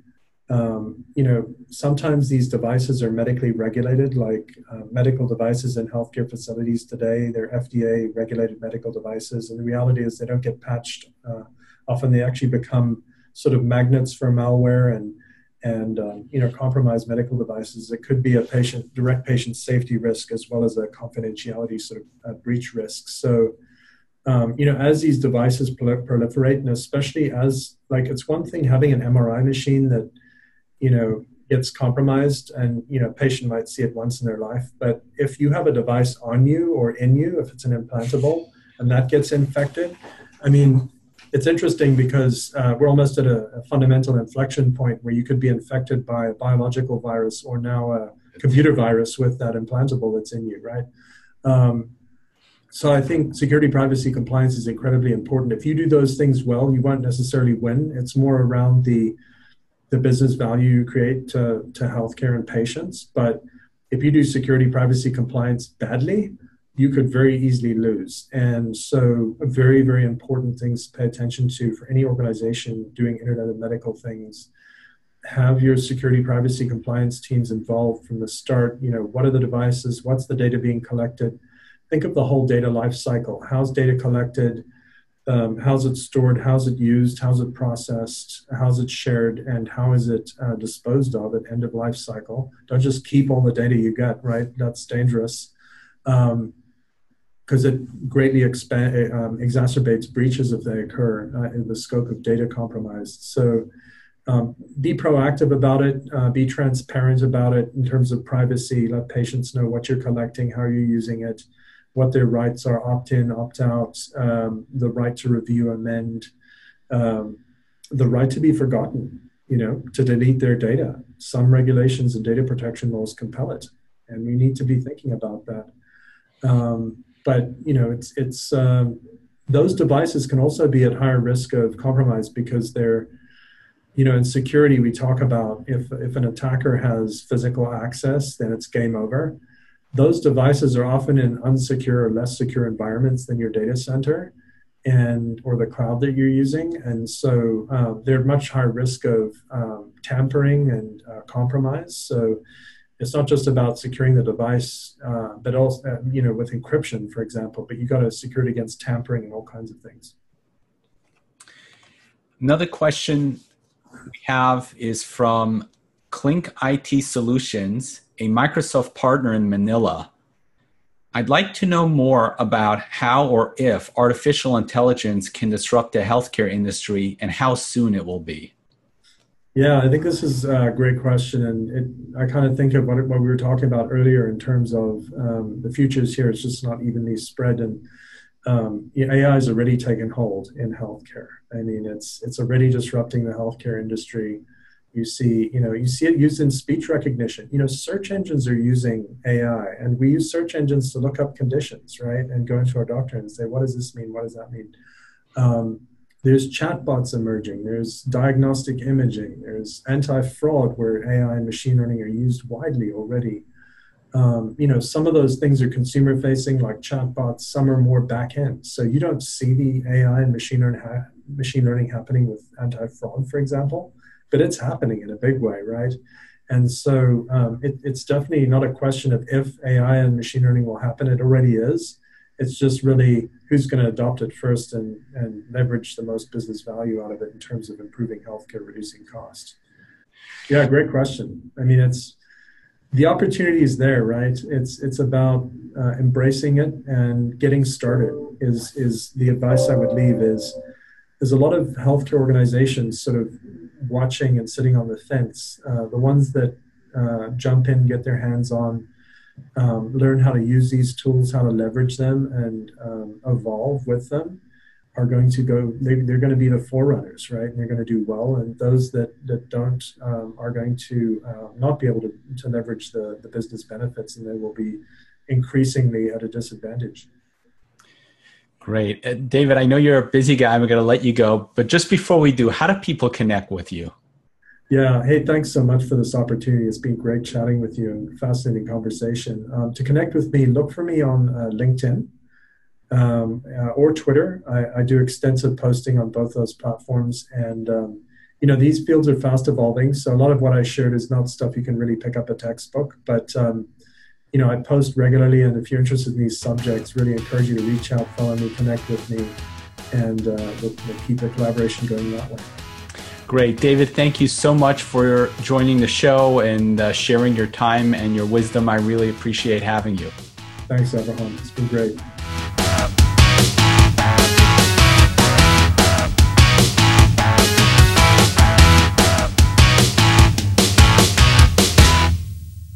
Um, you know sometimes these devices are medically regulated like uh, medical devices in healthcare facilities today they're fda regulated medical devices. And the reality is they don't get patched uh, often they actually become sort of magnets for malware and and um, you know compromised medical devices. It could be a patient direct patient safety risk as well as a confidentiality sort of uh, breach risk. So um, you know as these devices proliferate, and especially as like it's one thing having an MRI machine that you know gets compromised and you know a patient might see it once in their life but if you have a device on you or in you if it's an implantable and that gets infected i mean it's interesting because uh, we're almost at a, a, fundamental inflection point where you could be infected by a biological virus or now a computer virus with that implantable that's in you, right? Um, so I think security, privacy, compliance is incredibly important. If you do those things well, you won't necessarily win. It's more around the the business value you create to, to healthcare and patients. But if you do security, privacy, compliance badly, you could very easily lose. And so, very, very important things to pay attention to for any organization doing Internet of Medical things. Have your security, privacy, compliance teams involved from the start. You know, what are the devices? What's the data being collected? Think of the whole data life cycle. How's data collected? um, how's it stored, how's it used, how's it processed, how's it shared, and how is it uh, disposed of at end of life cycle. Don't just keep all the data you get, right? That's dangerous because it greatly um, exacerbates breaches if they occur uh, in the scope of data compromised. So um, be proactive about it, uh, be transparent about it in terms of privacy, let patients know what you're collecting, how you're using it what their rights are opt in, opt out, um, the right to review, amend, um, the right to be forgotten, you know, to delete their data. Some regulations and data protection laws compel it, and we need to be thinking about that. Um, but you know, it's it's um, those devices can also be at higher risk of compromise because they're you know in security we talk about if if an attacker has physical access then it's game over. Those devices are often in unsecure or less secure environments than your data center and or the cloud that you're using. And so uh, they're much higher risk of um, tampering and uh, compromise. So it's not just about securing the device uh, but also uh, you know with encryption for example but you've got to secure it against tampering and all kinds of things another question we have is from clink it solutions a Microsoft partner in Manila. I'd like to know more about how or if artificial intelligence can disrupt the healthcare industry and how soon it will be. Yeah, I think this is a great question, and it, I kind of think of what, what we were talking about earlier in terms of um, the futures here. It's just not evenly spread, and um, AI is already taken hold in healthcare. I mean, it's it's already disrupting the healthcare industry. You see, you know, you see it used in speech recognition. You know, search engines are using AI, and we use search engines to look up conditions, right? And go into our doctor and say, what does this mean? What does that mean? Um, there's chatbots emerging. There's diagnostic imaging. There's anti-fraud, where AI and machine learning are used widely already. Um, you know, some of those things are consumer facing, like chatbots. Some are more back end. So you don't see the AI and machine learning ha- machine learning happening with anti-fraud, for example but it's happening in a big way, right? And so um, it, it's definitely not a question of if AI and machine learning will happen. It already is. It's just really who's going to adopt it first and, and leverage the most business value out of it in terms of improving healthcare, reducing cost. Yeah, great question. I mean, it's the opportunity is there, right? It's it's about uh, embracing it and getting started. Is is the advice I would leave is there's a lot of healthcare organizations sort of watching and sitting on the fence. Uh, the ones that uh, jump in, get their hands on, um, learn how to use these tools, how to leverage them, and um, evolve with them are going to go they, are going to be the forerunners right and they're going to do well and those that that don't um, are going to uh, not be able to, to leverage the, the business benefits and they will be increasingly at a disadvantage Great. Uh, David, I know you're a busy guy. I'm going to let you go. But just before we do, how do people connect with you? Yeah. Hey, thanks so much for this opportunity. It's been great chatting with you and fascinating conversation. Um, to connect with me, look for me on uh, LinkedIn um, uh, or Twitter. I, I, do extensive posting on both those platforms. And, um, you know, these fields are fast evolving. So a lot of what I shared is not stuff you can really pick up a textbook. But, um, you know, I post regularly, and if you're interested in these subjects, really encourage you to reach out, follow me, connect with me, and uh, we'll, we'll keep the collaboration going that way. Great. David, thank you so much for joining the show and uh, sharing your time and your wisdom. I really appreciate having you. Thanks, Abraham. It's been great.